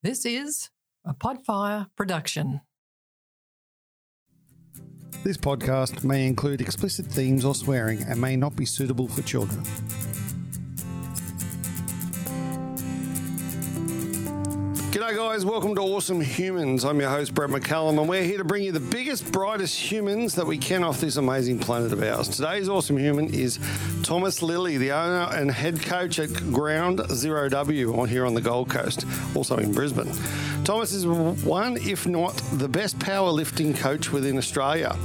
This is a Podfire production. This podcast may include explicit themes or swearing and may not be suitable for children. G'day, guys. Welcome to Awesome Humans. I'm your host, Brett McCallum, and we're here to bring you the biggest, brightest humans that we can off this amazing planet of ours. Today's Awesome Human is Thomas Lilly, the owner and head coach at Ground Zero W on here on the Gold Coast, also in Brisbane. Thomas is one, if not the best powerlifting coach within Australia.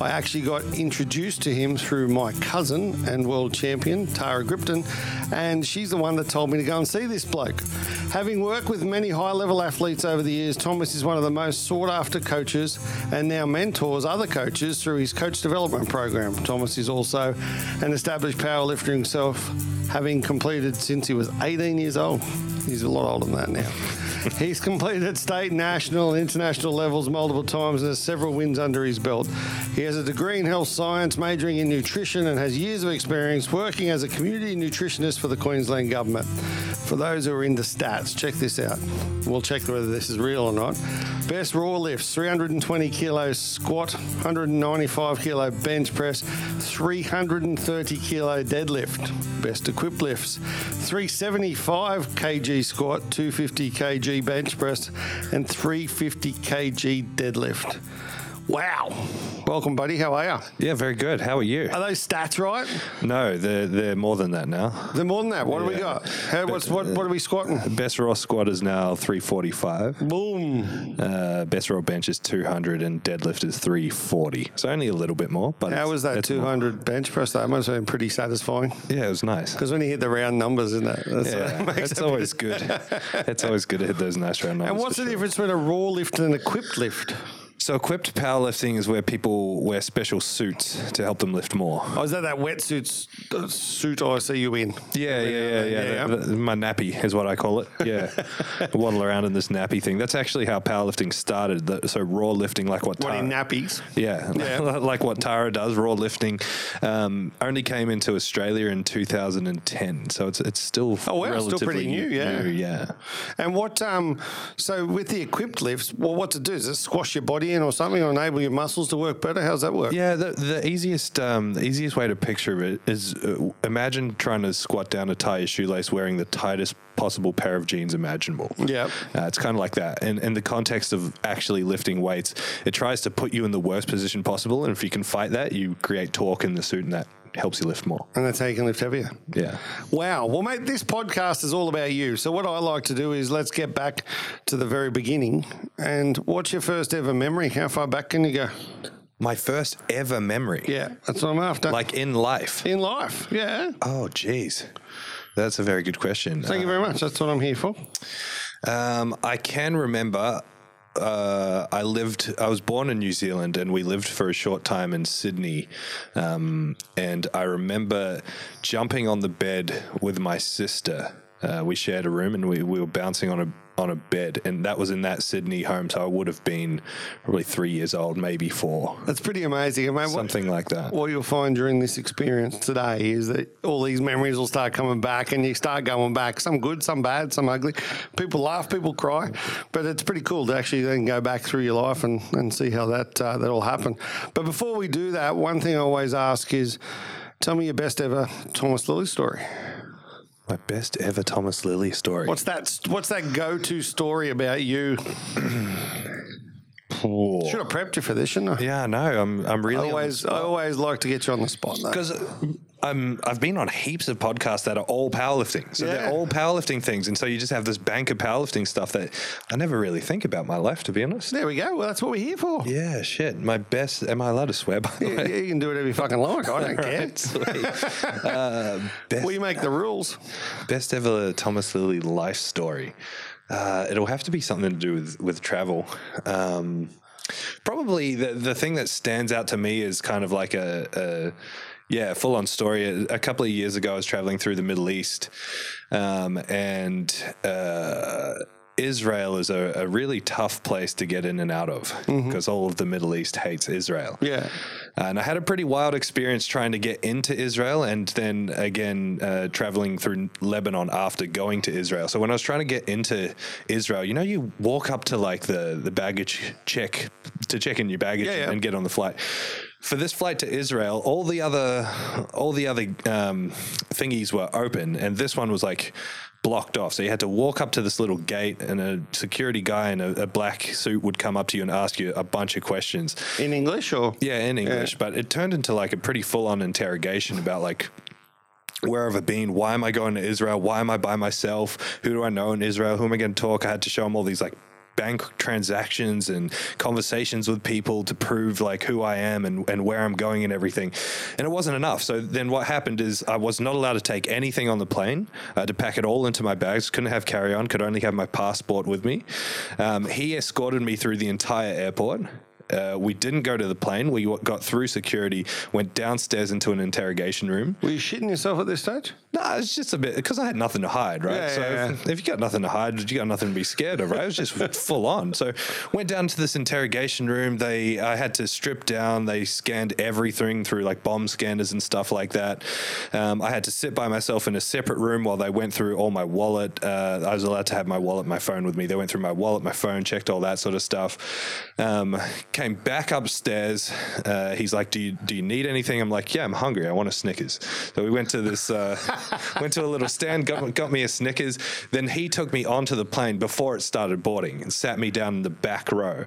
I actually got introduced to him through my cousin and world champion, Tara Gripton, and she's the one that told me to go and see this bloke. Having worked with many high level athletes over the years, Thomas is one of the most sought after coaches and now mentors other coaches through his coach development program. Thomas is also an established powerlifter himself, having completed since he was 18 years old. He's a lot older than that now. He's completed at state, national, and international levels multiple times and has several wins under his belt. He has a degree in health science, majoring in nutrition, and has years of experience working as a community nutritionist for the Queensland Government. For those who are into stats, check this out. We'll check whether this is real or not. Best raw lifts 320 kilos squat, 195 kilo bench press, 330 kilo deadlift. Best equipped lifts 375 kg squat, 250 kg bench press, and 350 kg deadlift. Wow. Welcome, buddy. How are you? Yeah, very good. How are you? Are those stats right? No, they're they're more than that now. They're more than that. What do we Yeah. got? How, what's, what, what are we squatting? Best raw squat is now 345. Boom. Uh, best raw bench is 200 and deadlift is 340. So only a little bit more. But How it's- was that it's more. 200 bench press? That must have been pretty satisfying. Yeah, it was nice. Because when you hit the round numbers, isn't it? That's Yeah, what makes it's it- always good. it's always good to hit those nice round numbers. And what's for the sure. difference between a raw lift and an equipped lift? So equipped powerlifting is where people wear special suits to help them lift more. Oh, is that that wetsuit uh, suit I see you in? Yeah, yeah, yeah, yeah. Yeah. My nappy is what I call it. Yeah, waddle around in this nappy thing. That's actually how powerlifting started. So raw lifting, like what? What Tara- in nappies? Yeah, Yeah. like what Tara does, raw lifting, um, only came into Australia in 2010. So it's it's still Oh, wow, still pretty new, yeah. yeah. And what? Um, so with the equipped lifts, well, what to do? is it squash your body or something, or enable your muscles to work better? How's that work? Yeah, the, the easiest um, the easiest way to picture it is uh, imagine trying to squat down to tie your shoelace wearing the tightest possible pair of jeans imaginable. Yep. Uh, it's kind of like that. And in the context of actually lifting weights, it tries to put you in the worst position possible. And if you can fight that, you create torque in the suit, and that helps you lift more. And that's how you can lift heavier. Yeah. Wow. Well, mate, this podcast is all about you. So, what I like to do is let's get back to the very beginning. And what's your first ever memory? How far back can you go? My first ever memory. Yeah, that's what I'm after. Like in life. in life. Yeah. Oh, geez. That's a very good question. Thank you very much. That's what I'm here for. Um, I can remember. Uh, I lived. I was born in New Zealand, and we lived for a short time in Sydney. Um, and I remember jumping on the bed with my sister. Uh, we shared a room, and we, we were bouncing on a on a bed, and that was in that Sydney home. So I would have been probably three years old, maybe four, That's pretty amazing. Mate, what, something like that. what you'll find during this experience today is that all these memories will start coming back and you start going back. Some good, some bad, some ugly. People laugh, people cry. But it's pretty cool to actually then go back through your life and, and see how that, uh, that all happened. But before we do that, one thing I always ask is tell me your best ever Thomas Lilly story. My best ever Thomas Lilly story. What's that, what's that go to story about you? Cool. Should have prepped you for this, shouldn't I? Yeah, no, I'm I'm really the always, I always like to get you on the spot. though. because I'm I've been on heaps of podcasts that are all powerlifting. So Yeah. they're all powerlifting things, and so you just have this bank of powerlifting stuff that I never really think about my life, to be honest. There we go. Well, that's what we're here for. Yeah, shit. My best. Am I allowed to swear? By the Yeah, way. you can do whatever you fucking like. I don't care. Right, sweet. uh, best, We make the rules. best ever Thomas Lilly life story. Uh, it'll have to be something to do with with travel. Um, probably the the thing that stands out to me is kind of like a. a yeah, full on story. A, couple of years ago, I was traveling through the Middle East, um, and uh, Israel is a, a really tough place to get in and out of because all of the Middle East hates Israel. Yeah. And I had a pretty wild experience trying to get into Israel and then again uh, traveling through Lebanon after going to Israel. So when I was trying to get into Israel, you know, you walk up to like the, the baggage check to check in your baggage Yeah, yeah. and get on the flight. For this flight to Israel, all the other all the other um, thingies were open, and this one was like blocked off. So you had to walk up to this little gate, and a security guy in a, a black suit would come up to you and ask you a bunch of questions. In English or? Yeah, in English, but it turned into like a pretty full on interrogation about like where have I been? Why am I going to Israel? Why am I by myself? Who do I know in Israel? Who am I going to talk? I had to show him all these like bank transactions and conversations with people to prove like who I am and, and where I'm going and everything. And it wasn't enough. So then what happened is I was not allowed to take anything on the plane. I had to pack it all into my bags. Couldn't have carry on. Could only have my passport with me. Um, he escorted me through the entire airport. Uh, we didn't go to the plane. We got through security, went downstairs into an interrogation room. Were you shitting yourself at this stage? No, it's just a bit because I had nothing to hide, right? Yeah, so yeah, If, if you got nothing to hide, you got nothing to be scared of, right? It was just full on. So went down to this interrogation room. They I had to strip down. They scanned everything through like bomb scanners and stuff like that. Um, I had to sit by myself in a separate room while they went through all my wallet. Uh, I was allowed to have my wallet, my phone with me. They went through my wallet, my phone, checked all that sort of stuff. Um, came back upstairs. Uh, he's like, "Do you do you need anything?" I'm like, "Yeah, I'm hungry. I want a Snickers." So we went to this. Uh, went to a little stand, got, got me a Snickers. Then he took me onto the plane before it started boarding and sat me down in the back row.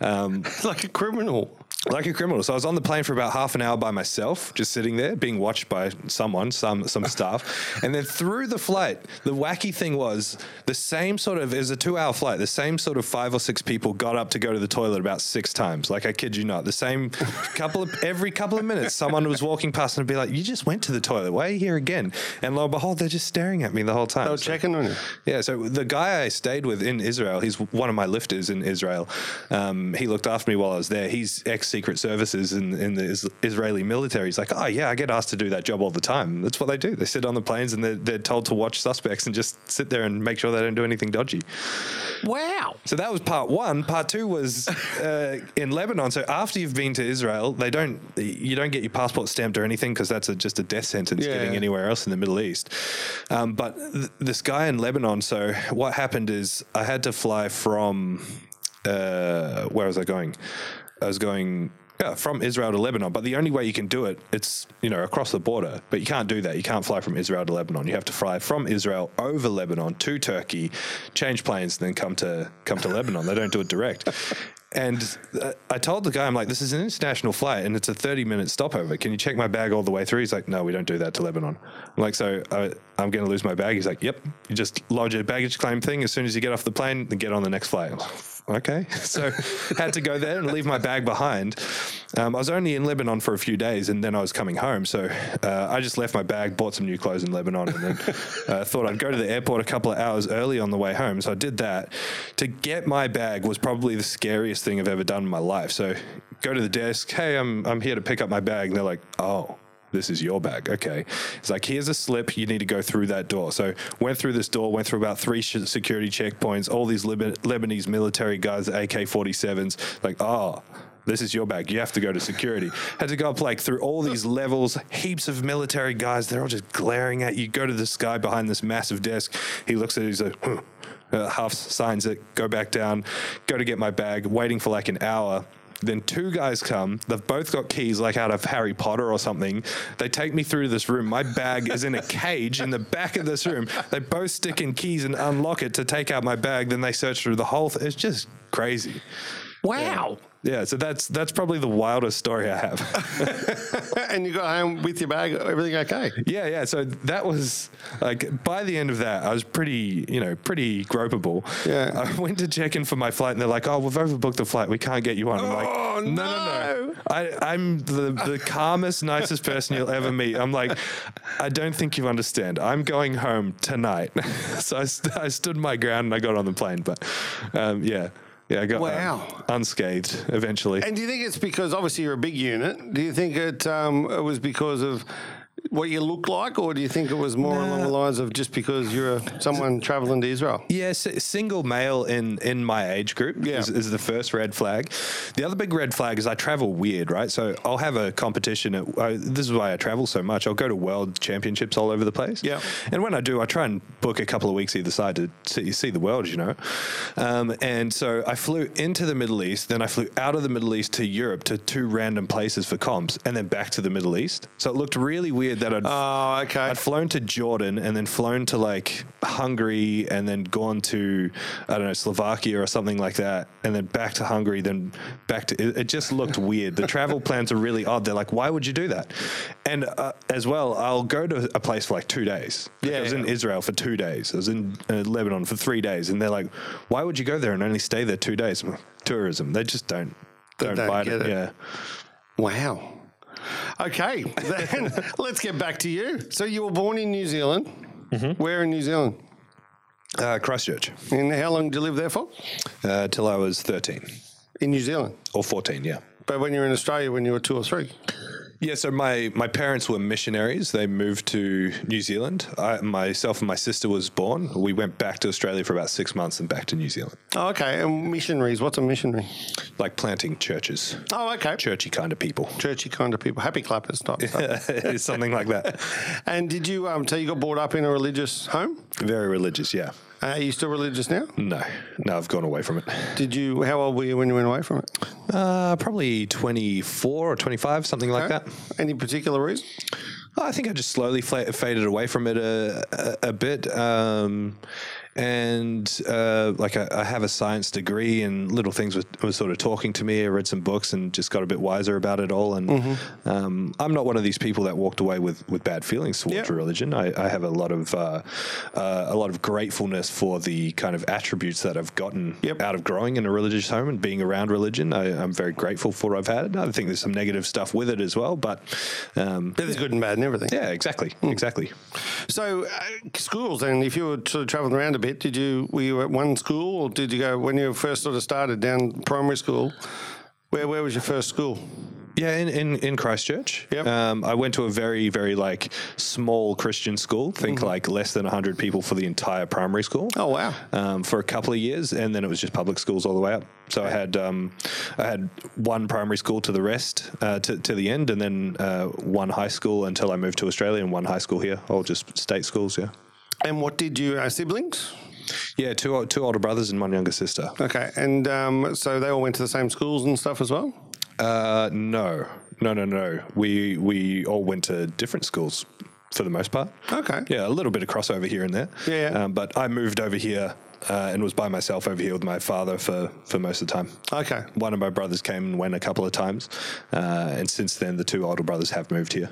Um, Like a criminal. Like a criminal. So I was on the plane for about half an hour by myself, just sitting there, being watched by someone, some some staff. And then through the flight, the wacky thing was the same sort of it was a two hour flight. The same sort of five or six people got up to go to the toilet about six times. Like I kid you not. The same couple of every couple of minutes, someone was walking past and would be like, "You just went to the toilet. Why are you here again?" And lo and behold, they're just staring at me the whole time. They were So- checking on you. yeah, so the guy I stayed with in Israel, he's one of my lifters in Israel. Um, he looked after me while I was there. He's ex Secret Services in, in the Israeli military. He's like, oh, yeah, I get asked to do that job all the time. That's what they do. They sit on the planes and they're, they're told to watch suspects and just sit there and make sure they don't do anything dodgy. Wow. So that was part one. Part two was uh, in Lebanon. So after you've been to Israel, they don't you don't get your passport stamped or anything because that's a, just a death sentence Yeah. getting anywhere else in the Middle East. Um, but th- this guy in Lebanon. So what happened is I had to fly from uh, where was I going? I was going. Yeah, from Israel to Lebanon, but the only way you can do it, it's you know across the border. But you can't do that. You can't fly from Israel to Lebanon. You have to fly from Israel over Lebanon to Turkey, change planes, and then come to come to Lebanon. They don't do it direct. And uh, I told the guy, I'm like, this is an international flight and it's a 30 minute stopover. Can you check my bag all the way through? He's like, no, we don't do that to Lebanon. I'm like, so uh, I'm going to lose my bag. He's like, yep. You just lodge a baggage claim thing. As soon as you get off the plane, then get on the next flight. Okay. So had to go there and leave my bag behind. Um, I was only in Lebanon for a few days and then I was coming home. So uh, I just left my bag, bought some new clothes in Lebanon, and then uh, thought I'd go to the airport a couple of hours early on the way home. So I did that. To get my bag was probably the scariest thing I've ever done in my life. So go to the desk, hey, I'm, I'm here to pick up my bag. And they're like, oh this is your bag. Okay. It's like, here's a slip. You need to go through that door. So went through this door, went through about three security checkpoints, all these Lebanese military guys, AK 47s, like, oh, this is your bag. You have to go to security. Had to go up like through all these levels, heaps of military guys. They're all just glaring at you. Go to this guy behind this massive desk. He looks at it. He's like, huh. Uh, half signs it, go back down, go to get my bag, waiting for like an hour. Then two guys come. They've both got keys, like out of Harry Potter or something. They take me through this room. My bag is in a cage in the back of this room. They both stick in keys and unlock it to take out my bag. Then they search through the whole. Th- it's just crazy. Wow. Yeah, so that's that's probably the wildest story I have. and you got home with your bag, everything okay? yeah, yeah. So that was like by the end of that, I was pretty, you know, pretty gropable. Yeah. I went to check in for my flight, and they're like, "Oh, we've overbooked the flight. We can't get you on." I'm like, Oh, no, no, no. I, I'm the the calmest, nicest person you'll ever meet. I'm like, I don't think you understand. I'm going home tonight. so I, st- I stood my ground and I got on the plane. But um, yeah. Yeah, I got um, Wow. unscathed eventually. And do you think it's because obviously you're a big unit? Do you think it, um, it was because of what you look like, or do you think it was more along the lines of just because you're a, someone traveling to Israel? Yeah, s- single male in in my age group Yeah. is, is the first red flag. The other big red flag is I travel weird, right? So I'll have a competition. At, uh, this is why I travel so much. I'll go to world championships all over the place. Yeah. and when I do, I try and book a couple of weeks either side to see, see the world, you know. Um, and so I flew into the Middle East, then I flew out of the Middle East to Europe to two random places for comps, and then back to the Middle East. So it looked really weird that I'd Oh, okay. I'd flown to Jordan and then flown to like Hungary and then gone to I don't know Slovakia or something like that and then back to Hungary then back to it, it just looked weird. The travel plans are really odd. They're like, why would you do that? And uh, as well, I'll go to a place for like two days. Like, Yeah, I was in. Israel for two days. I was in uh, Lebanon for three days, and they're like, why would you go there and only stay there two days? Tourism. They just don't don't, don't bite get it. it. Yeah. Wow. Okay, then let's get back to you. So you were born in New Zealand. Mm-hmm. Where in New Zealand? Uh, Christchurch And how long did you live there for? uh, till I was thirteen In New Zealand. or fourteen. Yeah. But when you were in Australia, when you were two or three. Yeah, so my, my parents were missionaries. They moved to New Zealand. I, myself and my sister was born. We went back to Australia for about six months and back to New Zealand, Oh, okay. And missionaries. What's a missionary? like planting churches, Oh, okay. churchy kind of people. Churchy kind of people, happy clappers it's something like that. And did you? Um, so you got brought up in a religious home? Very religious, yeah. Uh, are you still religious now? No, no, I've gone away from it. Did you? How old were you when you went away from it? Uh, probably 24 or 25, something like that. Any particular reason? I think I just slowly fla- faded away from it a, a, a bit. Um, and uh, like I, I have a science degree, and little things were, were sort of talking to me. I read some books and just got a bit wiser about it all. And um, I'm not one of these people that walked away with, with bad feelings towards Yeah. religion. I, I have a lot of uh, uh, a lot of gratefulness for the kind of attributes that I've gotten Yep. out of growing in a religious home and being around religion. I, I'm very grateful for what I've had. I think there's some negative stuff with it as well, but um, There's good and bad and everything. yeah, exactly, exactly. So uh, schools, and if you were sort of traveling around a bit, did you were you at one school, or did you go when you first sort of started down primary school? Where where was your first school? Yeah, in in, in Christchurch. Yep. Um, I went to a very very like small Christian school. Think Mm-hmm. like less than hundred people for the entire primary school. Oh wow. Um, for a couple of years, and then it was just public schools all the way up. So I had um, I had one primary school to the rest uh, to to the end, and then uh, one high school until I moved to Australia, and one high school here, all just state schools. Yeah. And what did you uh, siblings? Yeah, two two older brothers and one younger sister. Okay, and um, so they all went to the same schools and stuff as well. Uh, no, no, no, no. We we all went to different schools for the most part. Okay. Yeah, a little bit of crossover here and there. Yeah, yeah. Um, but I moved over here uh, and was by myself over here with my father for, for most of the time. Okay. One of my brothers came and went a couple of times, uh, and since then the two older brothers have moved here.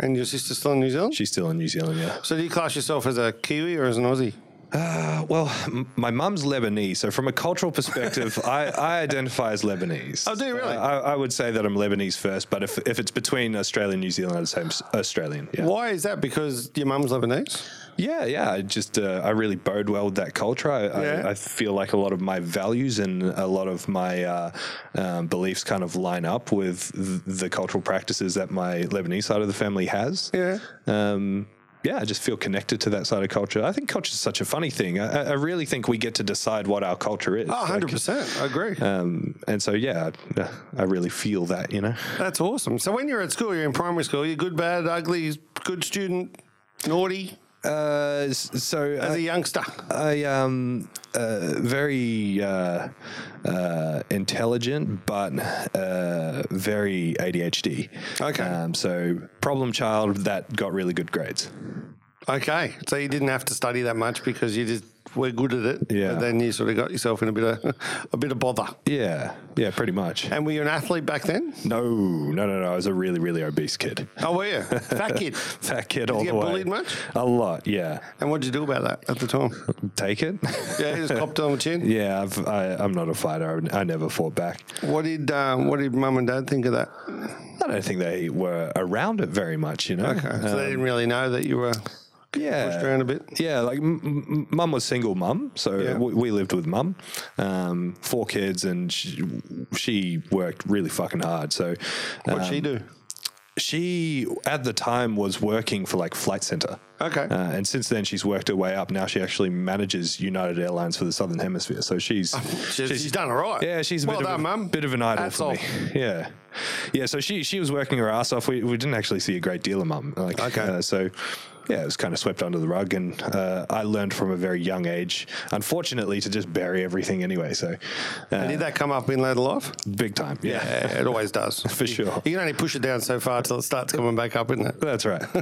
And your sister's still in New Zealand. She's still in New Zealand, yeah. So do you class yourself as a Kiwi or as an Aussie? Uh, well, m- my mum's Lebanese, so from a cultural perspective, I, I identify as Lebanese. Oh, do you really? Uh, I, I would say that I'm Lebanese first, but if, if it's between Australia and New Zealand, I'd say I'm Australian. Yeah. Why is that? Because your mum's Lebanese. Yeah, yeah. I just uh, I really bode well with that culture. I, Yeah. I, I feel like a lot of my values and a lot of my uh, um, beliefs kind of line up with th- the cultural practices that my Lebanese side of the family has. Yeah. Um, yeah, I just feel connected to that side of culture. I think culture is such a funny thing. I, I- really think we get to decide what our culture is. Oh, 100%. I agree. um, and so, yeah, I, I really feel that, you know. That's awesome. So when you're at school, you're in primary school, you're good, bad, ugly, good student, naughty Uh, so as a youngster. I um uh, very uh, uh, intelligent, but uh, very ADHD. Okay. Um, so problem child that got really good grades. Okay. So you didn't have to study that much because you just were good at it. Yeah. But then you sort of got yourself in a bit of a bit of bother. Yeah, yeah, pretty much. And were you an athlete back then? No, no, no, no. I was a really, really obese kid. Oh, were you? Fat kid. Fat kid all you the get way. bullied much? A lot, yeah. And what did you do about that at the time? Take it. Yeah, just copped on the chin. yeah, I've, I, I'm not a fighter. I, I never fought back. What did um, what did mum and dad think of that? I don't think they were around it very much, you know. Okay, so they didn't really know that you were yeah. pushed around a bit. Yeah, like m- mum was single mum, so Yeah. we, we lived with mum, um, four kids, and she, she worked really fucking hard. So What'd she um, do? she at the time was working for like Flight Centre. Okay. Uh, and since then, she's worked her way up. Now she actually manages United Airlines for the Southern Hemisphere. So she's She's, she's done all right. yeah, she's a well bit, done, of a, mum. bit of an idol Hats for off. me. Yeah, yeah. So she she was working her ass off. We, we didn't actually see a great deal of mum. Like, Okay. uh, so yeah, it was kind of swept under the rug, and uh, I learned from a very young age, unfortunately, to just bury everything anyway. So uh, Did that come up in later life? big time. Yeah, Yeah, it always does. for sure. You can only push it down so far till it starts coming back up, isn't it? That's right.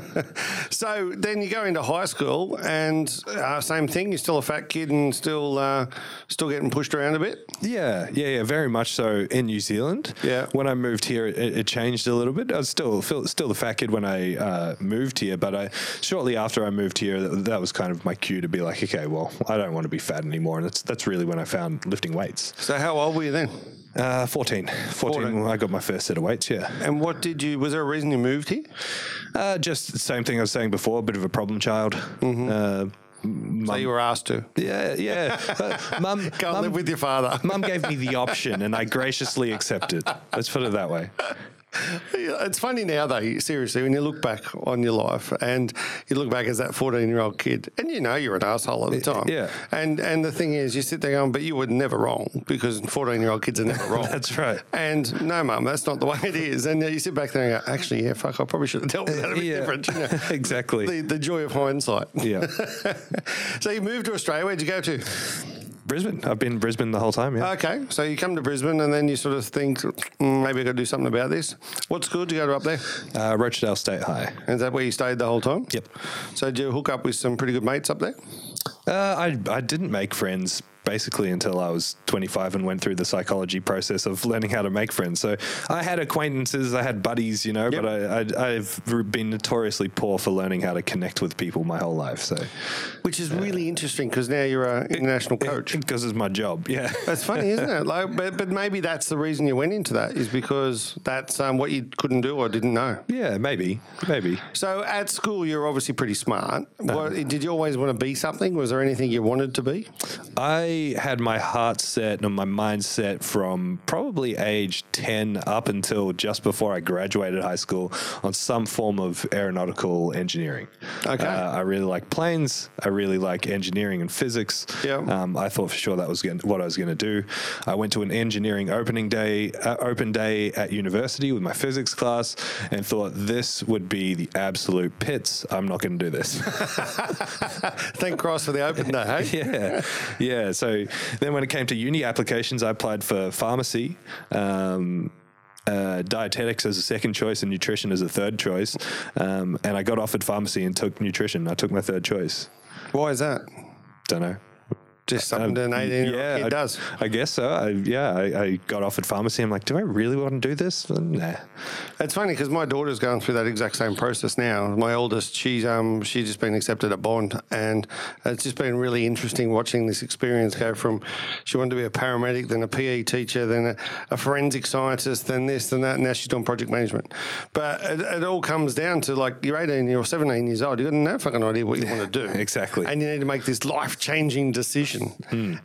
So then you go into high school, and uh, same thing. You're still a fat kid and still uh, still getting pushed around a bit. Yeah, yeah, yeah, very much so in New Zealand. Yeah. When I moved here, it, it changed a little bit. I was still still the fat kid when I uh, moved here, but I shortly after I moved here, that, that was kind of my cue to be like, okay, well, I don't want to be fat anymore, and that's that's really when I found lifting weights. So how old were you then? Uh, 14. 14, 14. I got my first set of weights, yeah. And what did you? Was there a reason you moved here? Uh, just the same thing I was saying before, a bit of a problem child. Uh, So you were asked to yeah, yeah. Mum, go and mum- live with your father. Mum gave me the option, and I graciously accepted. Let's put it that way. It's funny now, though, seriously, when you look back on your life and you look back as that 14 year old kid and you know you're an asshole at the time. yeah. And and the thing is, you sit there going, but you were never wrong because 14 year old kids are never wrong. That's right. And no, mum, that's not the way it is. And uh, you sit back there and go, actually, yeah, fuck, I probably should have dealt with that a bit Yeah. different. You know? Exactly. The, the joy of hindsight. Yeah. so you moved to Australia. Where'd you go to? Brisbane. I've been in Brisbane the whole time. Yeah. Okay, so you come to Brisbane and then you sort of think, mm, maybe I got to do something about this. What school did you go to up there? Uh, Rochedale State High. Is that where you stayed the whole time? Yep. So did you hook up with some pretty good mates up there? Uh, I I didn't make friends basically until I was 25 and went through the psychology process of learning how to make friends. So I had acquaintances, I had buddies, you know, Yep. but I, I've been notoriously poor for learning how to connect with people my whole life. So Which is really interesting because now you're an international coach. because it's my job. Yeah. That's funny, isn't it? Like, but, but maybe that's the reason you went into that is because that's um, what you couldn't do or didn't know. Yeah, maybe, maybe. So at school, you're obviously pretty smart. What, did you always want to be something? Was there anything you wanted to be? I had my heart set and my mind set from probably age 10 up until just before I graduated high school on some form of aeronautical engineering. Okay. Uh, I really like planes. I really like engineering and physics. Yeah. Um, I thought for sure that was gonna, what I was going to do. I went to an engineering opening day, uh, open day at university with my physics class and thought this would be the absolute pits. I'm not going to do this. Thank Christ for the open day, hey? yeah, yeah. So then, when it came to uni applications, I applied for pharmacy. Um, uh, dietetics as a second choice and nutrition as a third choice, um, and I got offered pharmacy and took nutrition. I took my third choice. Why is that? Don't know. Just something an 18 year old kid I, does. I guess so. I, yeah, I, I got offered pharmacy. I'm like, do I really want to do this? Nah. It's funny because my daughter's going through that exact same process now. My oldest, she's um she's just been accepted at Bond, and it's just been really interesting watching this experience go from she wanted to be a paramedic, then a PE teacher, then a, a forensic scientist, then this, then that. And now she's doing project management. But it, it all comes down to like you're 18 or 17 years old, you've got no fucking idea what you want to do. exactly. And you need to make this life changing decision.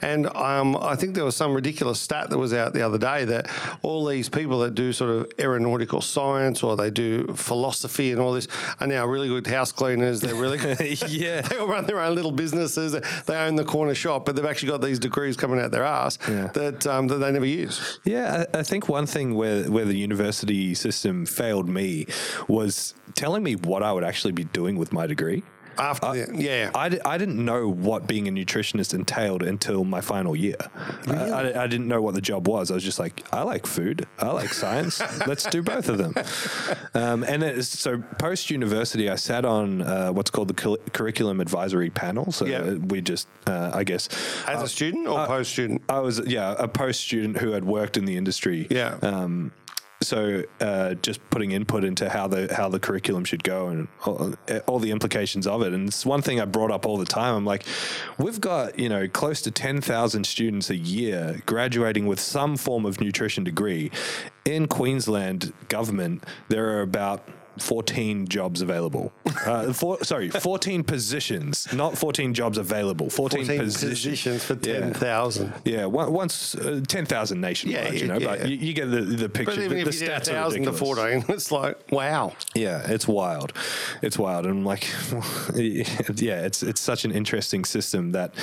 And um, I think there was some ridiculous stat that was out the other day that all these people that do sort of aeronautical science or they do philosophy and all this are now really good house cleaners. They're really good. yeah. They all run their own little businesses. They own the corner shop, but they've actually got these degrees coming out their ass Yeah. that um, that they never use. Yeah, I, I think one thing where where the university system failed me was telling me what I would actually be doing with my degree. After, the, yeah, I, I didn't know what being a nutritionist entailed until my final year. I, I, I didn't know what the job was. I was just like, I like food. I like science. Let's do both of them. Um, and it, so post university, I sat on uh, what's called the cul- curriculum advisory panel. So Yeah. we just, uh, I guess, as a student or post student. I was yeah a post student who had worked in the industry. Yeah. Um, so uh, just putting input into how the how the curriculum should go and all, all the implications of it. And it's one thing I brought up all the time. I'm like, we've got you know close to ten thousand students a year graduating with some form of nutrition degree. In Queensland government, there are about 14 jobs available. Uh, four, sorry, 14 positions, not 14 jobs available. 14, 14 positions. positions for Yeah. 10,000. Yeah, one- once uh, 10,000 nationwide, Yeah, you know, but you, you get the, the picture. But even the, if the you stats are 1,000 to 14, it's like, wow. Yeah, it's wild. It's wild, and I'm like, yeah, it's it's such an interesting system that.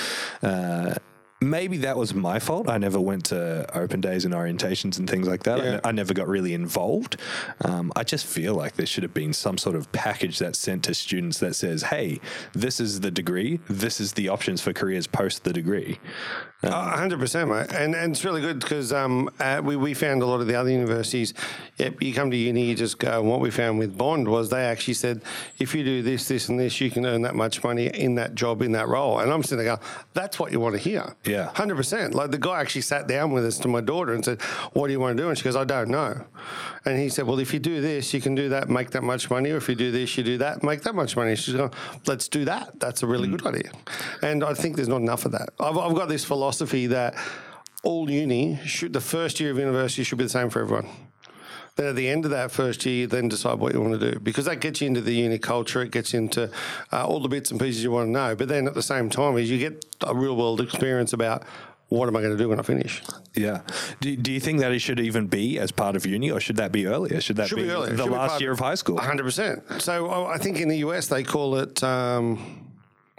Uh, Maybe that was my fault. I never went to open days and orientations and things like that. I Yeah. ne- I, never got really involved. Um, I just feel like there should have been some sort of package that's sent to students that says, "Hey, this is the degree. This is the options for careers post the degree." A hundred percent, mate, and and it's really good because um, uh, we we found a lot of the other universities. Yep, you come to uni, you just go. And what we found with Bond was they actually said, if you do this, this, and this, you can earn that much money in that job, in that role. And I'm sitting there going, that's what you want to hear. Yeah. Hundred percent. Like the guy actually sat down with us to my daughter and said, "What do you want to do?" And she goes, "I don't know." And he said, "Well, if you do this, you can do that, make that much money. Or if you do this, you do that, make that much money." She's going, "Let's do that. That's a really mm. good idea." And I think there's not enough of that. I've, I've got this philosophy that all uni should the first year of university should be the same for everyone. Then at the end of that first year, you then decide what you want to do because that gets you into the uni culture. It gets you into uh, all the bits and pieces you want to know. But then at the same time, is you get a real world experience about what am I going to do when I finish. Yeah. Do, do you think that it should even be as part of uni, or should that be earlier? Should that Should be, be earlier. the Should last year of high school? 100%. So I think in the US they call it, um,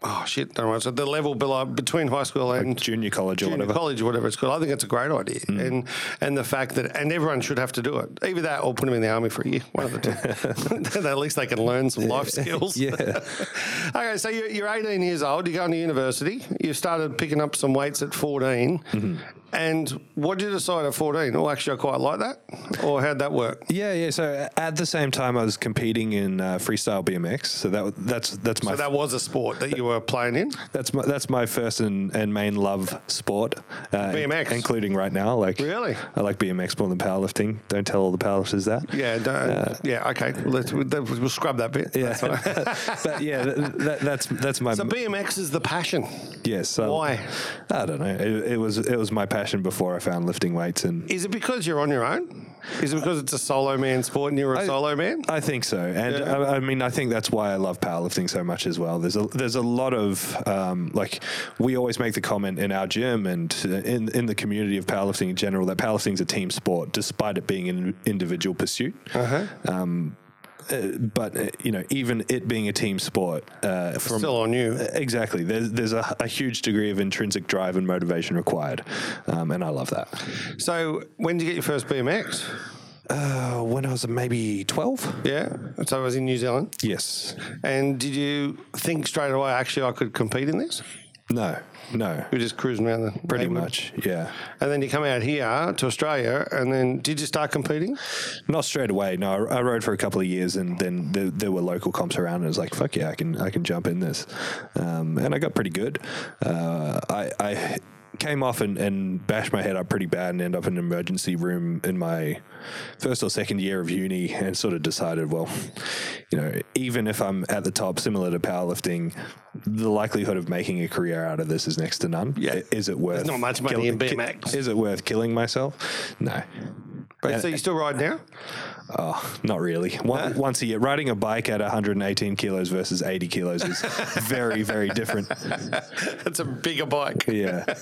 oh shit, don't know. So the level below between high school and junior college or junior whatever. college or whatever it's called. I think it's a great idea, and and the fact that and everyone should have to do it. Either that or put them in the army for a year. One of the two. At least they can learn some life skills. Yeah. okay, so you're, you're 18 years old. You're going to university. You started picking up some weights at 14. Mm-hmm. And what did you decide at 14? Oh, actually, I quite like that. Or how'd that work? Yeah, yeah. So at the same time, I was competing in uh, freestyle BMX. So that that's that's my So that was a sport that you were playing in. that's my that's my first and, and main love sport. Uh, BMX? including right now. Like Really? I like BMX more than powerlifting. Don't tell all the powerlifters that. Yeah, don't, yeah, okay. Let's, we'll scrub that bit. Yeah, That's but yeah, that, that, that's that's my so BMX is the passion. yes. So Why? I don't know. It, it was it was my passion before I found lifting weights, and Is it because you're on your own? Is it because it's a solo man sport and you're a I- solo man? I think so, and Yeah. I, I mean, I think that's why I love powerlifting so much as well. There's a there's a lot of um, like we always make the comment in our gym and in in the community of powerlifting in general that powerlifting is a team sport, despite it being an individual pursuit. Uh-huh. Um, uh, but uh, you know, even it being a team sport, uh, from Still on you. exactly, there's there's a, a huge degree of intrinsic drive and motivation required, um, and I love that. So when did you get your first BMX? Uh, when I was maybe twelve, Yeah. So I was in New Zealand. yes, And did you think straight away, actually, I could compete in this? No, no, were just cruising around the pretty much, yeah. And then you come out here to Australia, and then did you start competing? Not straight away. No, I, I rode for a couple of years, and then there, there were local comps around, and it was like, "Fuck yeah, I can I can jump in this," um, and I got pretty good. Uh, I, I came off and, and bashed my head up pretty bad, and ended up in an emergency room in my first or second year of uni, and sort of decided, well, you know, even if I'm at the top, similar to powerlifting, the likelihood of making a career out of this is next to none. Yeah. is it worth? not much money in ki- BMX. Is it worth killing myself? No. But uh, so you still ride now? Oh, not really. One, once a year, riding a bike at 118 kilos versus 80 kilos is very, very different. It's a bigger bike. Yeah.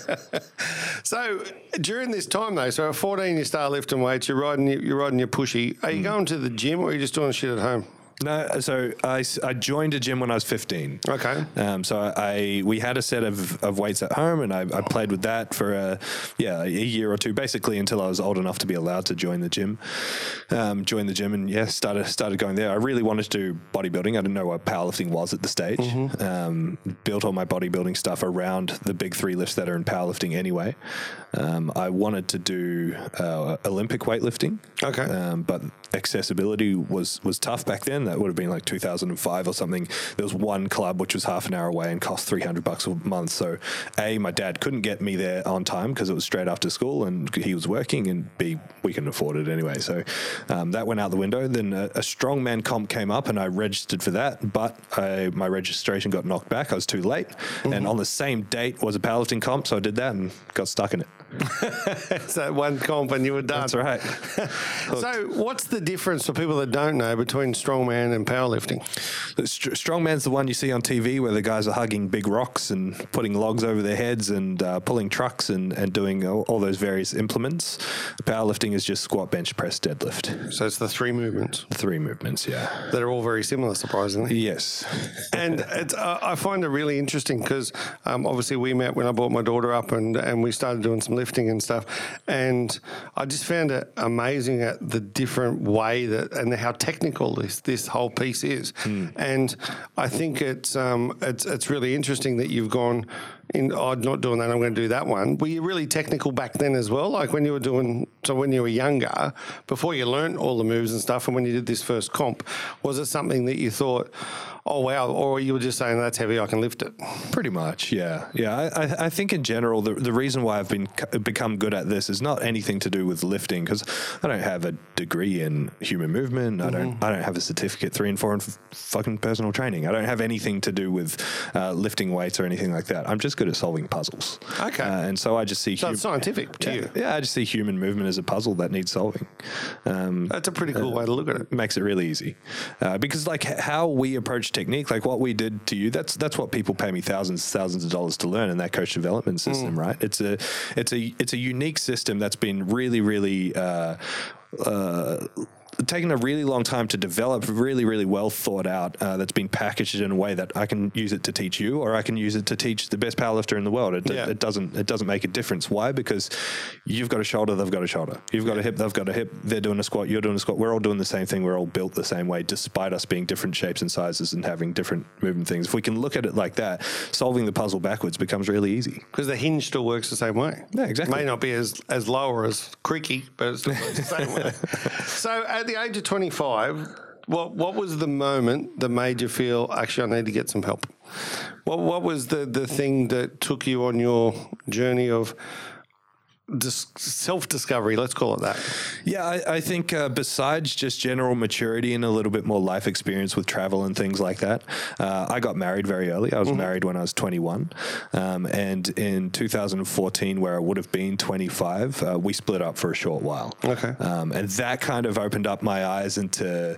So during this time though, so at 14 you start lifting weights, you're riding you're riding your pushy. Are Mm. you going to the gym or are you just doing shit at home? No, so I, I joined a gym when I was 15. Okay. Um, so I, we had a set of, of weights at home, and I, I played with that for a yeah a year or two, basically until I was old enough to be allowed to join the gym. Um, joined the gym and yeah started started going there. I really wanted to do bodybuilding. I didn't know what powerlifting was at the stage. Um, built all my bodybuilding stuff around the big three lifts that are in powerlifting anyway. Um, I wanted to do uh, Olympic weightlifting. Okay. Um, but accessibility was was tough back then. That would have been like 2005 or something. There was one club which was half an hour away and cost 300 bucks a month. So, a my dad couldn't get me there on time because it was straight after school and he was working, and b we couldn't afford it anyway. So um, that went out the window. Then a, a strongman comp came up and I registered for that, but I, my registration got knocked back. I was too late, and on the same date was a powerlifting comp, so I did that and got stuck in it. so one comp and you were done. That's right. So, what's the difference for people that don't know between strongman and powerlifting? The str- strongman's the one you see on TV where the guys are hugging big rocks and putting logs over their heads and uh, pulling trucks and, and doing all, all those various implements. Powerlifting is just squat, bench, press, deadlift. So, it's the three movements Three movements, yeah. that are all very similar, surprisingly. Yes. and it's, uh, I find it really interesting because um, obviously we met when I brought my daughter up and, and we started doing some lifting and stuff. And I just found it amazing at the different way that and how technical this this whole piece is. And I think it's um, it's it's really interesting that you've gone. In, oh, I'm not doing that. I'm going to do that one. Were you really technical back then as well? Like when you were doing, so when you were younger, before you learnt all the moves and stuff, and when you did this first comp, was it something that you thought, oh wow, or you were just saying that's heavy, I can lift it? Pretty much, yeah, yeah. I, I, think in general, the, the reason why I've been become good at this is not anything to do with lifting because I don't have a degree in human movement. I don't I don't have a certificate three and four in f- fucking personal training. I don't have anything to do with uh, lifting weights or anything like that. I'm just good at solving puzzles. Okay. uh, and so I just see So hum- scientific to yeah, you. yeah, I just see human movement as a puzzle that needs solving. Um, That's a pretty cool way to look at it. makes it really easy uh, because like how we approach technique like what we did to you that's that's what people pay me thousands thousands of dollars to learn in that coach development system right it's a it's a it's a unique system that's been really really uh, uh, taken a really long time to develop, really, really well thought out. Uh, that's been packaged in a way that I can use it to teach you, or I can use it to teach the best powerlifter in the world. It, Yeah. it doesn't it doesn't make a difference. Why? Because you've got a shoulder, they've got a shoulder. You've got a hip, they've got a hip. They're doing a squat, you're doing a squat. We're all doing the same thing. We're all built the same way, despite us being different shapes and sizes and having different movement things. If we can look at it like that, solving the puzzle backwards becomes really easy. Because the hinge still works the same way. Yeah, exactly. May not be as, as low or as creaky, but it still works the same way. So at the age of 25, what what was the moment that made you feel, actually, I need to get some help? What, what was the, the thing that took you on your journey of dis- self discovery? Let's call it that. Yeah, I, I think uh, besides just general maturity and a little bit more life experience with travel and things like that, uh, I got married very early. I was married when I was 21. Um, and in 2014, where I would have been 25, uh, we split up for a short while. Okay. Um, and that kind of opened up my eyes into,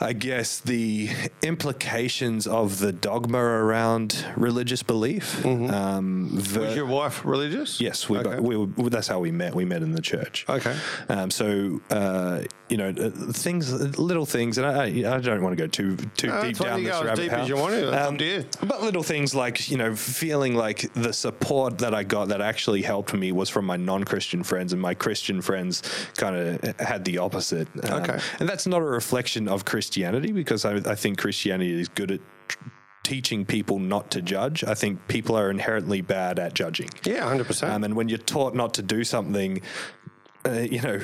I guess, the implications of the dogma around religious belief. Um, ver- Was your wife religious? Yes, we Okay. we were, that's how we met. We met in the church. Okay. Um, so uh, you know uh, things, little things, and I, I don't want to go too too No, deep down this go as rabbit deep as hole. you want to. Um. But little things like you know feeling like the support that I got that actually helped me was from my non-Christian friends, and my Christian friends kind of had the opposite. Um, Okay. and that's not a reflection of Christianity because I, I think Christianity is good at. tr- Teaching people not to judge. I think people are inherently bad at judging. Yeah, 100%. Um, and when you're taught not to do something, uh, you know,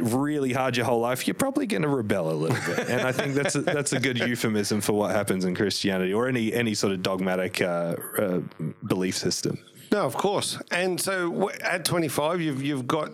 really hard your whole life, you're probably going to rebel a little bit. And I think that's a, that's a good euphemism for what happens in Christianity or any any sort of dogmatic uh, uh, belief system. No, of course. And so at 25, you've you've got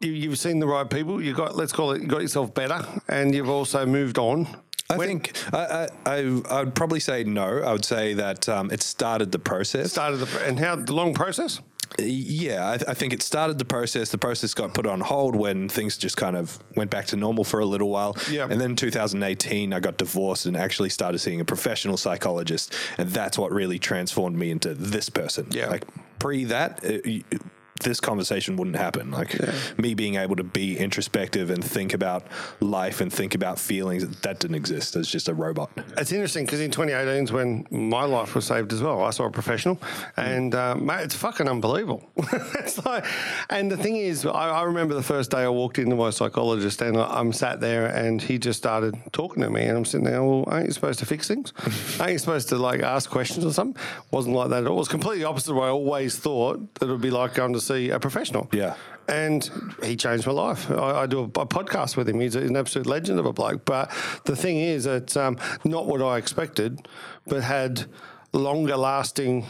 you, you've seen the right people. You got let's call it. You got yourself better, and you've also moved on. I think I, I, I, would probably say no. I would say that um, it started the process. Started the and how the long process. Yeah, I, I think it started the process. The process got put on hold when things just kind of went back to normal for a little while. Yeah. And then in 2018, I got divorced and actually started seeing a professional psychologist. And that's what really transformed me into this person. Yeah. Like pre that, it, it- this conversation wouldn't happen. Like me being able to be introspective and think about life and think about feelings, that didn't exist. It's just a robot. It's interesting because in 2018 is when my life was saved as well. I saw a professional, and uh, mate, it's fucking unbelievable. it's like, and the thing is, I, I remember the first day I walked into my psychologist, and I, I'm sat there, and he just started talking to me, and I'm sitting there. Well, aren't you supposed to fix things? aren't you supposed to like ask questions or something? Wasn't like that at all. It was completely opposite of what I always thought that it would be like going to see a professional. Yeah. And he changed my life. I, I do a, a podcast with him. He's an absolute legend of a bloke. But the thing is, it's um, not what I expected, but had longer lasting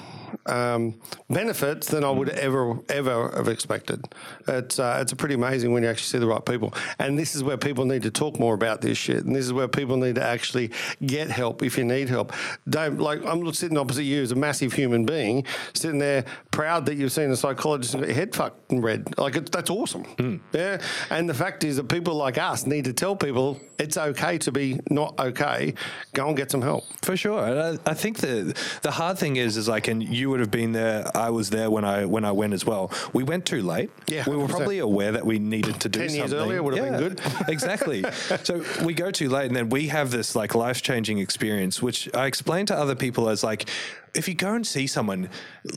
um, benefits than I would ever ever have expected. It's uh, it's pretty amazing when you actually see the right people, and this is where people need to talk more about this shit, and this is where people need to actually get help if you need help. Don't like I'm sitting opposite you as a massive human being, sitting there proud that you've seen a psychologist and got your head fucking read. Like it's, that's awesome. Hmm. Yeah. And the fact is that people like us need to tell people it's okay to be not okay. Go and get some help. For sure, I, I think the the hard thing is, is like, and you would have been there. I was there when I when I went as well. We went too late. Yeah, we were 100%. probably aware that we needed to do 10 years something. earlier would have been good. exactly. So we go too late, and then we have this like life changing experience, which I explain to other people as like. If you go and see someone,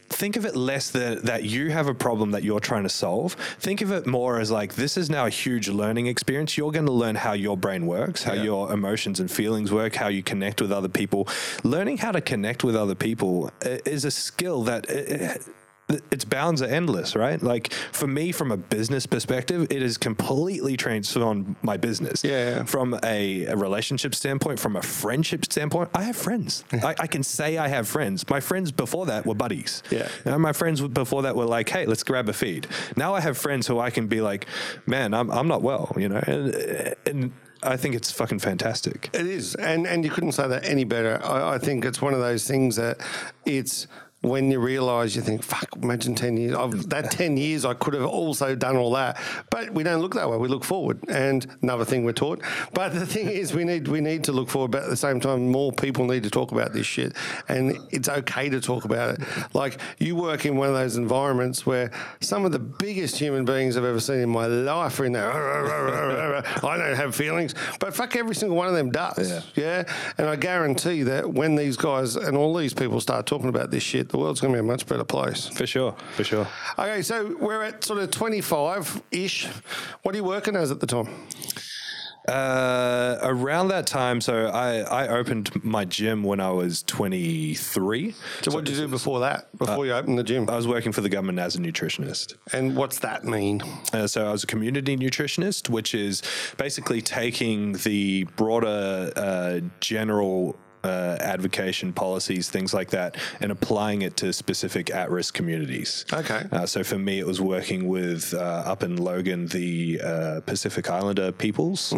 think of it less that, that you have a problem that you're trying to solve. Think of it more as like this is now a huge learning experience. You're going to learn how your brain works, how your emotions and feelings work, how you connect with other people. Learning how to connect with other people uh, is a skill that. uh, its bounds are endless, right? Like for me, from a business perspective, it has completely transformed my business. Yeah. From a, a relationship standpoint, from a friendship standpoint, I have friends. I, I can say I have friends. My friends before that were buddies. Yeah. And my friends before that were like, hey, let's grab a feed. Now I have friends who I can be like, man, I'm, I'm not well, you know? And, and I think it's fucking fantastic. It is, and and you couldn't say that any better. I, I think it's one of those things that it's when you realise you think, fuck, imagine ten years. I've, that ten years, I could have also done all that, but we don't look that way. We look forward, and another thing we're taught. But the thing is, we need we need to look forward, but at the same time, more people need to talk about this shit, and it's okay to talk about it. Like you work in one of those environments where some of the biggest human beings I've ever seen in my life are in there. I don't have feelings, but fuck, every single one of them does. Yeah. Yeah. And I guarantee that when these guys and all these people start talking about this shit, the world's going to be a much better place. For sure. For sure. Okay, so we're at sort of 25 ish. What are you working as at the time? Uh, around that time, so I, I opened my gym when I was 23. So, what did you do before that, before you opened the gym? I was working for the government as a nutritionist. And what's that mean? Uh, so I was a community nutritionist, which is basically taking the broader uh, general uh, advocation policies, things like that, and applying it to specific at-risk communities. Okay. Uh, so for me, it was working with uh, up in Logan the uh, Pacific Islander peoples,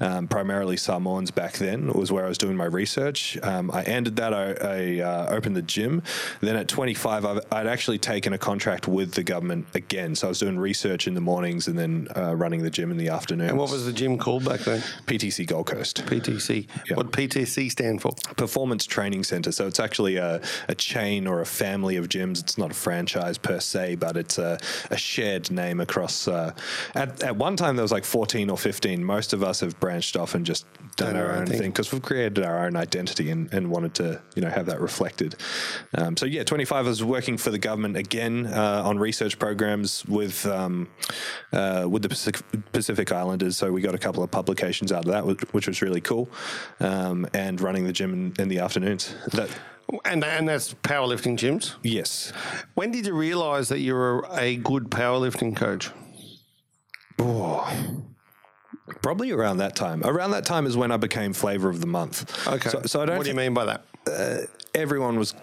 um, primarily Samoans back then. Was where I was doing my research. Um, I ended that. I, I uh, opened the gym. Then at 25, I've, I'd actually taken a contract with the government again. So I was doing research in the mornings and then uh, running the gym in the afternoon. And what was the gym called back then? PTC Gold Coast? PTC. Yeah. What PTC stand for? Performance Training Center. So it's actually a, a chain or a family of gyms. It's not a franchise per se, but it's a, a shared name across. Uh, at, at one time, there was like 14 or 15. Most of us have branched off and just done our own thing because we've created our own identity and, and wanted to, you know, have that reflected. Um, so yeah, 25 I was working for the government again uh, on research programs with um, uh, with the Pacific, Pacific Islanders. So we got a couple of publications out of that, which, which was really cool. Um, and running the gym in, in the afternoons. That And, and that's powerlifting gyms. yes, When did you realise that you were a good powerlifting coach? Oh, probably around that time. Around that time is when I became flavor of the month. Okay. So, so I don't. What do you mean by that? everyone was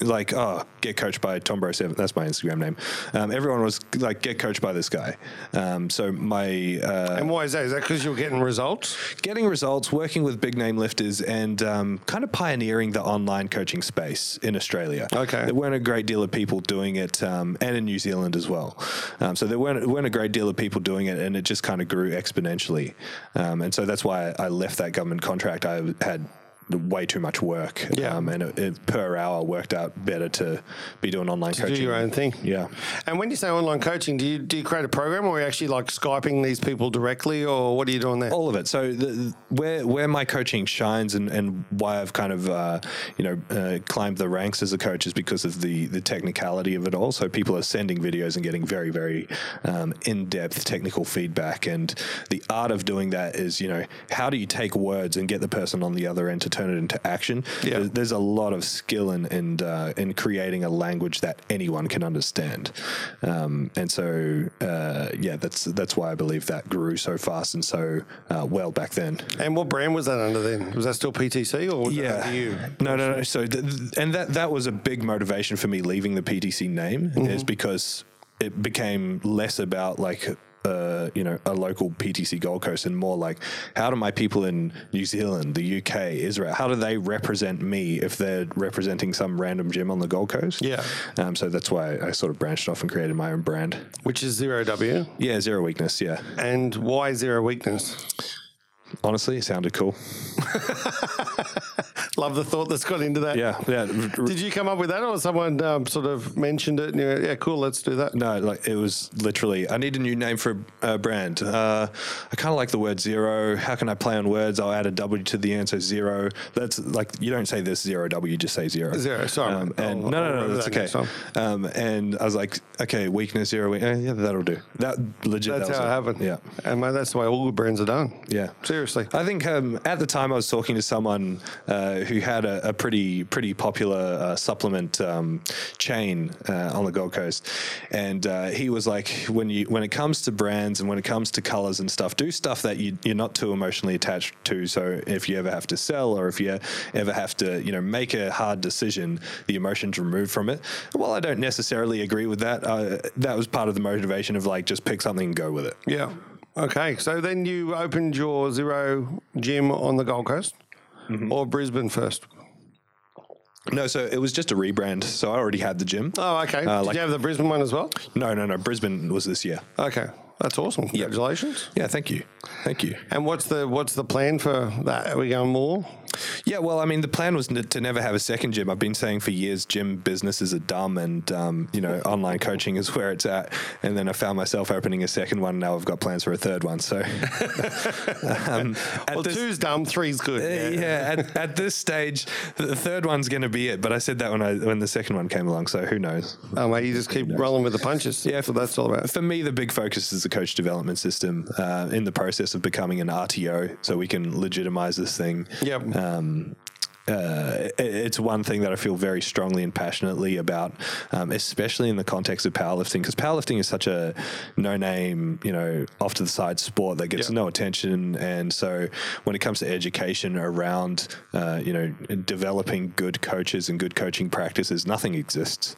like, oh, get coached by Tom Bro Seven. That's my Instagram name. Um, everyone was like, get coached by this guy. Um, so my uh, And why is that? Is that because you're getting results? getting results, working with big name lifters, and um, kind of pioneering the online coaching space in Australia. Okay. there weren't a great deal of people doing it, um, and in New Zealand as well. Um, so there weren't weren't a great deal of people doing it, and it just kind of grew exponentially. Um, and so that's why I left that government contract. I had way too much work, Yeah. um, and it, it, per hour worked out better to be doing online coaching. Do your own thing. Yeah. And when you say online coaching, do you do you create a program, or are you actually like skyping these people directly, or what are you doing there? all of it. So the, where where my coaching shines and, and why I've kind of uh, you know uh, climbed the ranks as a coach is because of the the technicality of it all. So people are sending videos and getting very very um, in depth technical feedback, and the art of doing that is you know how do you take words and get the person on the other end to turn it into action? Yeah. There's, there's a lot of skill in in, uh, in creating a language that anyone can understand, um, and so uh, yeah, that's that's why I believe that grew so fast and so uh, well back then. And what brand was that under then? Was that still PTC, or was that you? No, no, no. So, th- and that that was a big motivation for me leaving the PTC name Mm-hmm. is because it became less about like uh, you know, a local PTC Gold Coast, and more like, how do my people in New Zealand, the UK, Israel, how do they represent me if they're representing some random gym on the Gold Coast? Yeah. Um, so that's why I sort of branched off and created my own brand. Which is zero W. Yeah, zero weakness. Yeah. And why zero weakness? Honestly, it sounded cool. Love the thought that's got into that. Yeah. Yeah. Did you come up with that, or someone um, sort of mentioned it? And you went, yeah, cool, let's do that. No, like it was literally. I need a new name for a brand. Uh, I kind of like the word zero. How can I play on words? I'll add a W to the end, so zero. That's like you don't say this zero W, you just say zero. Zero, sorry. Um, and I'll- no, I'll no, no, that's that okay. Um, and I was like, okay, weakness zero. Weak, eh, yeah, that'll do. That legit. That's that how it happened. Yeah. And that's the way all good brands are done. Yeah, Seriously. I think um, at the time I was talking to someone uh, who had a, a pretty pretty popular uh, supplement um, chain uh, on the Gold Coast, and uh, he was like, when you when it comes to brands and when it comes to colors and stuff, do stuff that you, you're not too emotionally attached to. So if you ever have to sell or if you ever have to you know make a hard decision, the emotions removed from it. While I don't necessarily agree with that, uh, that was part of the motivation of like just pick something and go with it. Yeah. Okay. So then you opened your zero gym on the Gold Coast Mm-hmm. or Brisbane first? No, so it was just a rebrand. So I already had the gym. Oh, okay. Uh, Did like- you have the Brisbane one as well? No, no, no. Brisbane was this year. Okay. That's awesome. Congratulations. Yeah, thank you, thank you. And what's the what's the plan for that? Are we going more? Yeah, well, I mean, the plan was n- to never have a second gym. I've been saying for years, gym businesses are dumb, and um, you know, online coaching is where it's at. And then I found myself opening a second one. Now I've got plans for a third one. So, um, Well, this- two's dumb, three's good. Uh, yeah, at, at this stage, the third one's going to be it. But I said that when I when the second one came along, so who knows? Oh, mate, you just keep rolling with the punches. Yeah, so that's all about. For me, the big focus is the coach development system uh, in the process of becoming an RTO, so we can legitimize this thing. Yep. Um, um, uh, it's one thing that I feel very strongly and passionately about, um, especially in the context of powerlifting, because powerlifting is such a no-name, you know, off to the side sport that gets no attention, and so when it comes to education around, uh, you know, developing good coaches and good coaching practices, nothing exists.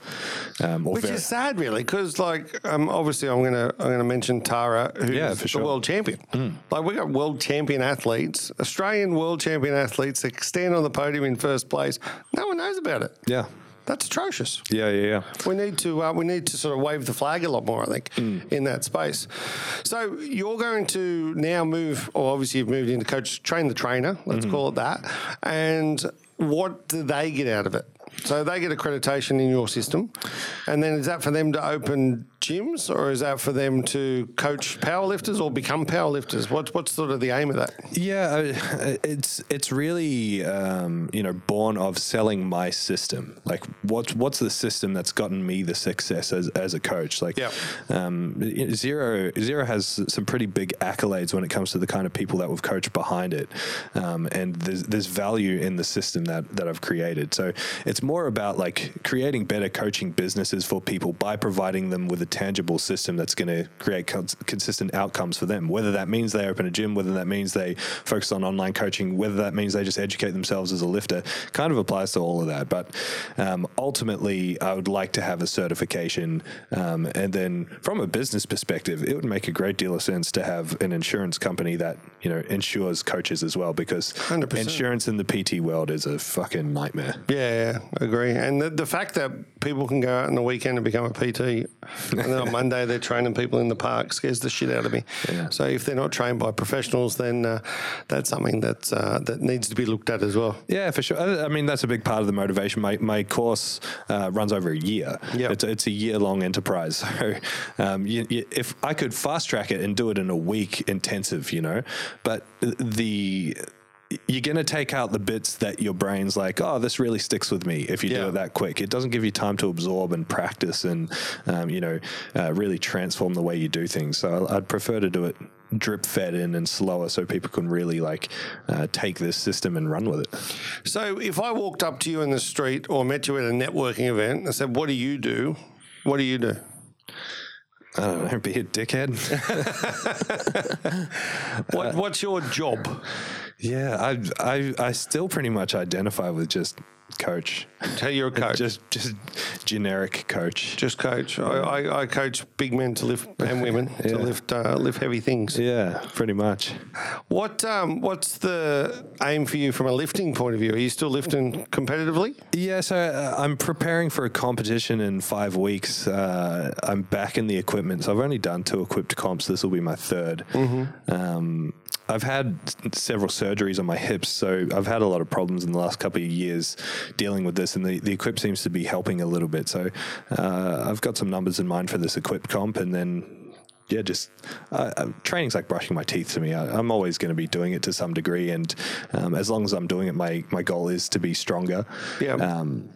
Um, or Which very- is sad, really, because like um, obviously I'm gonna I'm gonna mention Tara, who's Yeah, for the sure. Mm. world champion. Like we got world champion athletes, Australian world champion athletes that stand on the podium in first place. No one knows about it. yeah, That's atrocious. yeah, yeah, yeah. We need to uh, we need to sort of wave the flag a lot more, I think, Mm. in that space. So you're going to now move, or obviously you've moved into coach, train the trainer, let's Mm-hmm. call it that. And what do they get out of it? So they get accreditation in your system, and then is that for them to open gyms, or is that for them to coach powerlifters or become powerlifters? What's what's sort of the aim of that? Yeah, it's it's really um, you know born of selling my system. Like what's what's the system that's gotten me the success as, as a coach? Like um, zero zero has some pretty big accolades when it comes to the kind of people that we've coached behind it, um, and there's there's value in the system that that I've created. So it's more about like creating better coaching businesses for people by providing them with a tangible system that's going to create cons- consistent outcomes for them. Whether that means they open a gym, whether that means they focus on online coaching, whether that means they just educate themselves as a lifter, kind of applies to all of that. But um, ultimately, I would like to have a certification, um, and then from a business perspective, it would make a great deal of sense to have an insurance company that you know insures coaches as well, because 100%. insurance in the PT world is a fucking nightmare. Yeah, yeah, agree. And the, the fact that people can go out on the weekend and become a PT, and then on Monday they're training people in the park scares the shit out of me. Yeah. So if they're not trained by professionals, then uh, that's something that uh, that needs to be looked at as well. Yeah, for sure. I mean, that's a big part of the motivation. My, my course uh, runs over a year. Yep. It's, it's a year long enterprise. So um, you, you, if I could fast track it and do it in a week intensive, you know, but the. You're going to take out the bits that your brain's like, oh, this really sticks with me if you Yeah. do it that quick. It doesn't give you time to absorb and practice and, um, you know, uh, really transform the way you do things. So I'd prefer to do it drip fed in and slower so people can really like uh, take this system and run with it. So if I walked up to you in the street or met you at a networking event and said, "What do you do?" What do you do? I don't know, be a dickhead. What, what's your job? Yeah, I, I, I still pretty much identify with just coach. Tell you're a coach. Just just generic coach. Just coach. I, I, I coach big men to lift and women to lift uh, lift heavy things. Yeah, pretty much. What um what's the aim for you from a lifting point of view? Are you still lifting competitively? Yeah, so uh, I'm preparing for a competition in five weeks. Uh, I'm back in the equipment, so I've only done two equipped comps. This will be my 3rd Um, I've had several surgeries on my hips, so I've had a lot of problems in the last couple of years dealing with this, and the, the equip seems to be helping a little bit. So uh, I've got some numbers in mind for this equipped comp, and then yeah, just uh, uh, training's like brushing my teeth to me. I, I'm always going to be doing it to some degree, and um, as long as I'm doing it, my my goal is to be stronger. Yeah. Um,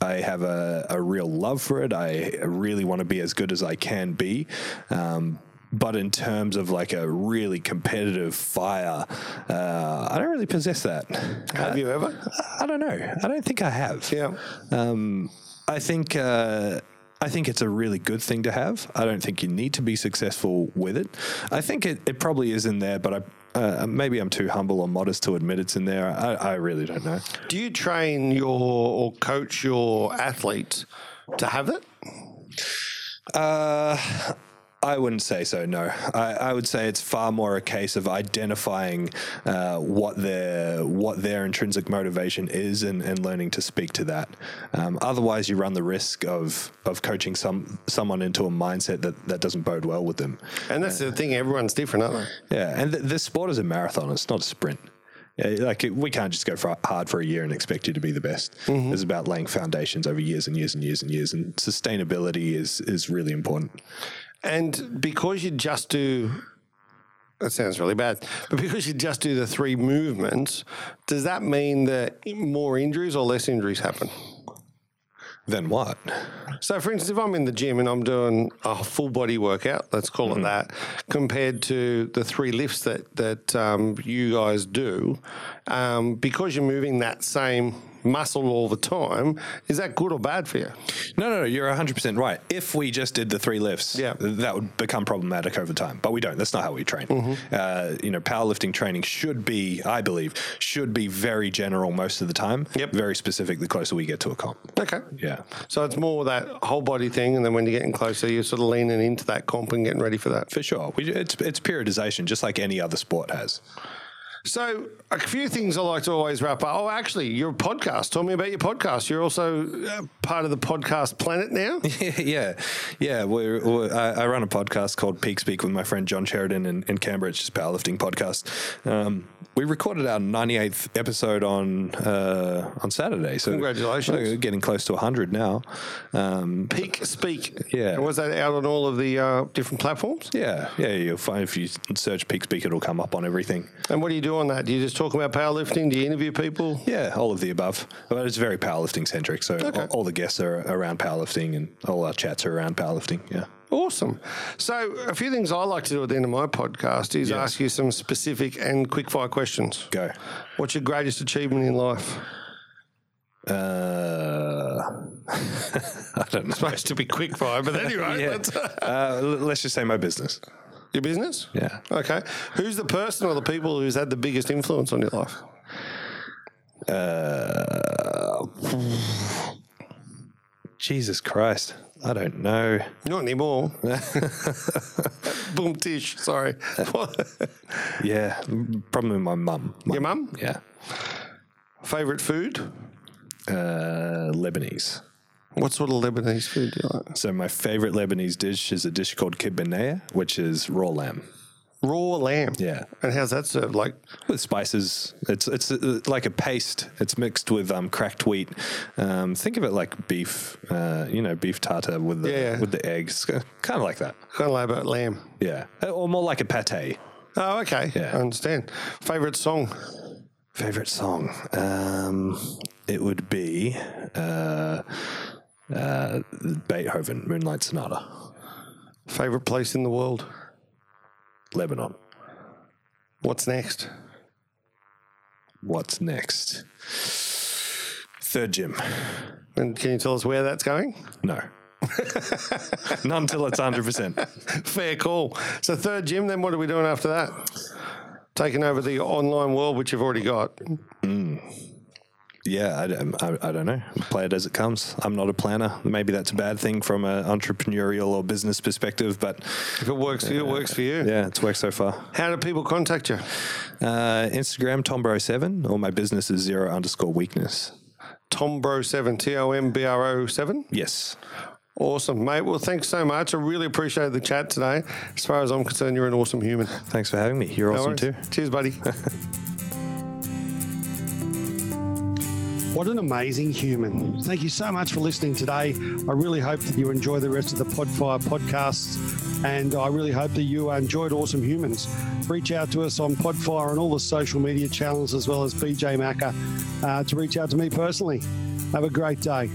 I have a, a real love for it. I really want to be as good as I can be. Um, but in terms of like a really competitive fire, uh, I don't really possess that. Have you ever? I don't know. I don't think I have. Yeah. Um, I think uh, I think it's a really good thing to have. I don't think you need to be successful with it. I think it, it probably is in there, but I. Uh, maybe I'm too humble or modest to admit it's in there. I, I really don't know. Do you train your or coach your athletes to have it? Uh, I wouldn't say so. No, I, I would say it's far more a case of identifying uh, what their what their intrinsic motivation is and, and learning to speak to that. Um, otherwise, you run the risk of of coaching some someone into a mindset that, that doesn't bode well with them. And that's the thing. Everyone's different, aren't they? Yeah, and th- this sport is a marathon. It's not a sprint. Like it, we can't just go for hard for a year and expect you to be the best. It's about laying foundations over years and years and years and years, and sustainability is is really important. And because you just do, that sounds really bad, but because you just do the three movements, does that mean that more injuries or less injuries happen? Then what? So, for instance, if I'm in the gym and I'm doing a full body workout, let's call it that, compared to the three lifts that that um, you guys do, um, because you're moving that same muscle all the time, is that good or bad for you? No, no, no. You're 100 percent right. If we just did the three lifts, Yeah. that would become problematic over time. But we don't. That's not how we train. Uh, you know, powerlifting training should be, I believe, should be very general most of the time. Yep. Very specific the closer we get to a comp. Okay. Yeah. So it's more that whole body thing, and then when you're getting closer, you're sort of leaning into that comp and getting ready for that. For sure. We, it's it's periodization, just like any other sport has. So a few things I like to always wrap up. Oh, actually, your podcast. Tell me about your podcast. You're also uh, part of the podcast planet now. yeah, yeah. We're, we're, I, I run a podcast called Peak Speak with my friend John Sheridan in, in Canberra. It's just powerlifting podcast. Um, we recorded our 98th episode on uh, on Saturday. So Congratulations. we're getting close to 100 now. Um, Peak Speak. Yeah. And was that out on all of the uh, different platforms? yeah, yeah. You'll find if you search Peak Speak, it'll come up on everything. And what do you do on that? Do you just talk about powerlifting? Do you interview people? Yeah, all of the above. But it's very powerlifting centric. So all, all the guests are around powerlifting, and all our chats are around powerlifting. Yeah. Awesome. So a few things I like to do at the end of my podcast is ask you some specific and quick fire questions. Go. What's your greatest achievement in life? Uh, I don't know. Supposed to be quick fire, but anyway, Yeah. Uh, let's just say my business. Your business. Yeah. Okay. Who's the person or the people who's had the biggest influence on your life? Uh, Jesus Christ. I don't know. Not anymore. Boom tish. Sorry. Yeah. Probably my mum. Your mum? Yeah. Favorite food? Uh, Lebanese. What sort of Lebanese food do you like? So my favorite Lebanese dish is a dish called kibbeh nayyeh, which is raw lamb. Raw lamb. Yeah. And how's that served? Like, with spices. It's it's uh, like a paste. It's mixed with um, cracked wheat. Um, think of it like beef, uh, you know, beef tartar with the Yeah, yeah. with the eggs, kind of like that. kind of like about lamb. Yeah, or more like a pate. Oh, okay. Yeah. I understand. Favorite song? Favorite song? Um, it would be uh, uh, Beethoven, Moonlight Sonata, Favorite place in the world? Lebanon. What's next? What's next? Third gym. And can you tell us where that's going? No. Not until it's 100%. Fair call. So, third gym, then what are we doing after that? Taking over the online world, which you've already got. Yeah, I, don't- I, I don't know. Play it as it comes. I'm not a planner. Maybe that's a bad thing from an entrepreneurial or business perspective, but If it works for you, it works for you. yeah, it's worked so far. How do people contact you? Uh, Instagram Tombro7 or my business is zero underscore weakness. Tombro7, T O M B R O 7. Yes. Awesome, mate. Well, thanks so much. I really appreciate the chat today. As far as I'm concerned, you're an awesome human. Thanks for having me. You're No awesome worries. too. Cheers, buddy. What an amazing human. Thank you so much for listening today. I really hope that you enjoy the rest of the Podfire podcasts, and I really hope that you enjoyed Awesome Humans. Reach out to us on Podfire and all the social media channels, as well as BJ Macker, uh, to reach out to me personally. Have a great day.